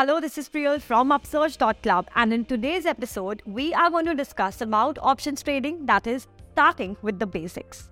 Hello, this is Priyal from Upsurge.club, and in today's episode, we are going to discuss about options trading that is, starting with the basics.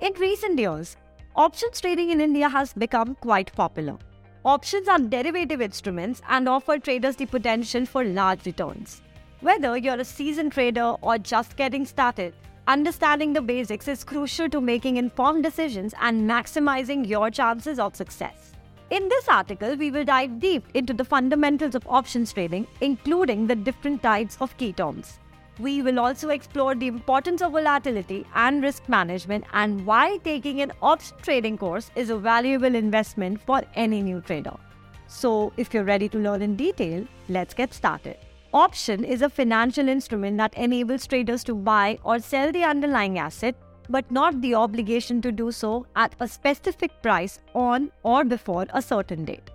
In recent years, options trading in India has become quite popular. Options are derivative instruments and offer traders the potential for large returns. Whether you're a seasoned trader or just getting started, understanding the basics is crucial to making informed decisions and maximizing your chances of success. In this article, we will dive deep into the fundamentals of options trading, including the different types of key terms. We will also explore the importance of volatility and risk management and why taking an option trading course is a valuable investment for any new trader. So, if you're ready to learn in detail, let's get started. Option is a financial instrument that enables traders to buy or sell the underlying asset but not the obligation to do so at a specific price on or before a certain date.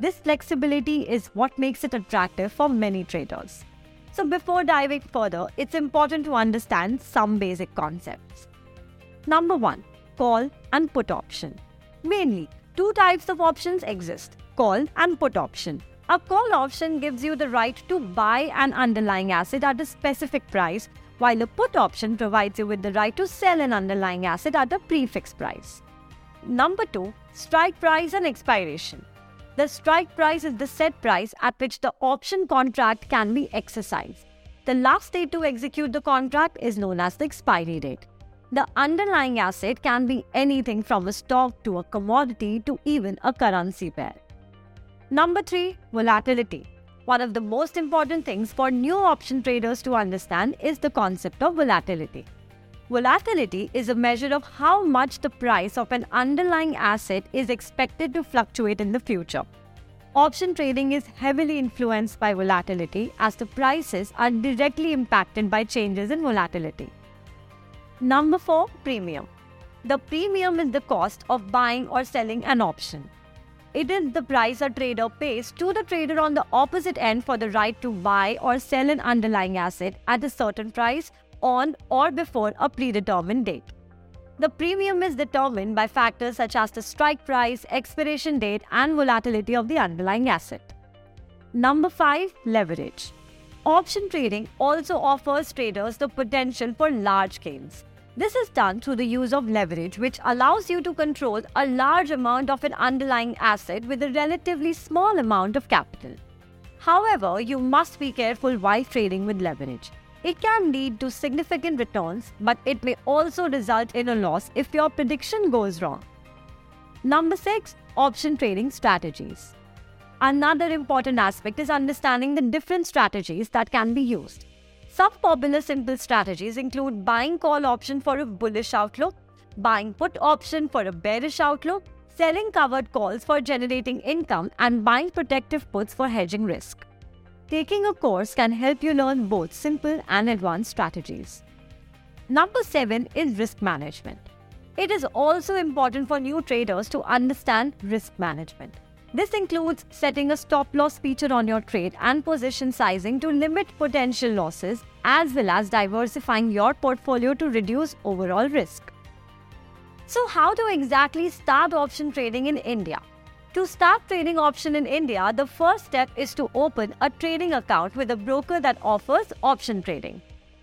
This flexibility is what makes it attractive for many traders. So, before diving further, it's important to understand some basic concepts. Number one, call and put option. Mainly, two types of options exist call and put option. A call option gives you the right to buy an underlying asset at a specific price while a put option provides you with the right to sell an underlying asset at a prefix price. Number 2. Strike price and expiration. The strike price is the set price at which the option contract can be exercised. The last date to execute the contract is known as the expiry date. The underlying asset can be anything from a stock to a commodity to even a currency pair. Number 3. Volatility. One of the most important things for new option traders to understand is the concept of volatility. Volatility is a measure of how much the price of an underlying asset is expected to fluctuate in the future. Option trading is heavily influenced by volatility as the prices are directly impacted by changes in volatility. Number 4 Premium. The premium is the cost of buying or selling an option. It is the price a trader pays to the trader on the opposite end for the right to buy or sell an underlying asset at a certain price on or before a predetermined date. The premium is determined by factors such as the strike price, expiration date, and volatility of the underlying asset. Number 5 Leverage. Option trading also offers traders the potential for large gains. This is done through the use of leverage, which allows you to control a large amount of an underlying asset with a relatively small amount of capital. However, you must be careful while trading with leverage. It can lead to significant returns, but it may also result in a loss if your prediction goes wrong. Number 6 Option Trading Strategies. Another important aspect is understanding the different strategies that can be used. Some popular simple strategies include buying call option for a bullish outlook, buying put option for a bearish outlook, selling covered calls for generating income, and buying protective puts for hedging risk. Taking a course can help you learn both simple and advanced strategies. Number 7 is risk management. It is also important for new traders to understand risk management. This includes setting a stop loss feature on your trade and position sizing to limit potential losses, as well as diversifying your portfolio to reduce overall risk. So, how to exactly start option trading in India? To start trading option in India, the first step is to open a trading account with a broker that offers option trading.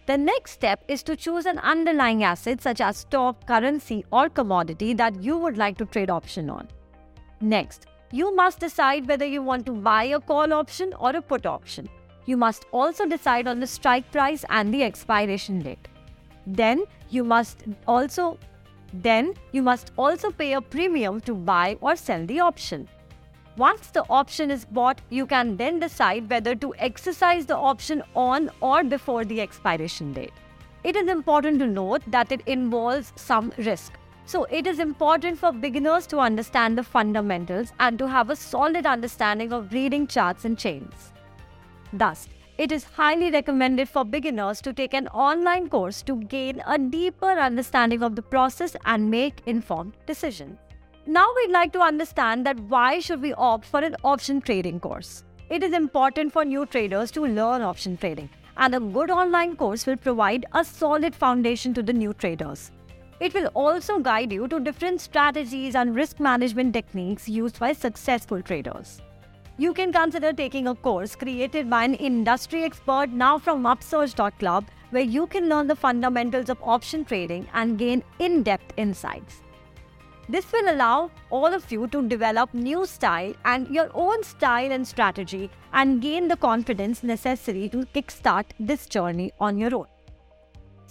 The next step is to choose an underlying asset such as stock, currency, or commodity that you would like to trade option on. Next, you must decide whether you want to buy a call option or a put option. You must also decide on the strike price and the expiration date. Then you must also then you must also pay a premium to buy or sell the option. Once the option is bought, you can then decide whether to exercise the option on or before the expiration date. It is important to note that it involves some risk. So, it is important for beginners to understand the fundamentals and to have a solid understanding of reading charts and chains. Thus, it is highly recommended for beginners to take an online course to gain a deeper understanding of the process and make informed decisions. Now we'd like to understand that why should we opt for an option trading course? It is important for new traders to learn option trading and a good online course will provide a solid foundation to the new traders. It will also guide you to different strategies and risk management techniques used by successful traders. you can consider taking a course created by an industry expert now from upsurge.club where you can learn the fundamentals of option trading and gain in depth insights. This will allow all of you to develop new style and your own style and strategy and gain the confidence necessary to kickstart this journey on your own.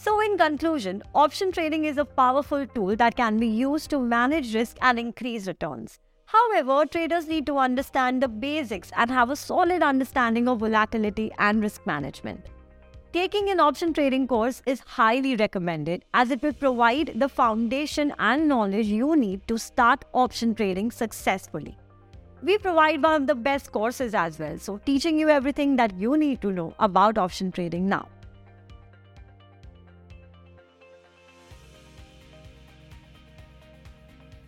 So, in conclusion, option trading is a powerful tool that can be used to manage risk and increase returns. However, traders need to understand the basics and have a solid understanding of volatility and risk management. Taking an option trading course is highly recommended as it will provide the foundation and knowledge you need to start option trading successfully. We provide one of the best courses as well, so teaching you everything that you need to know about option trading now.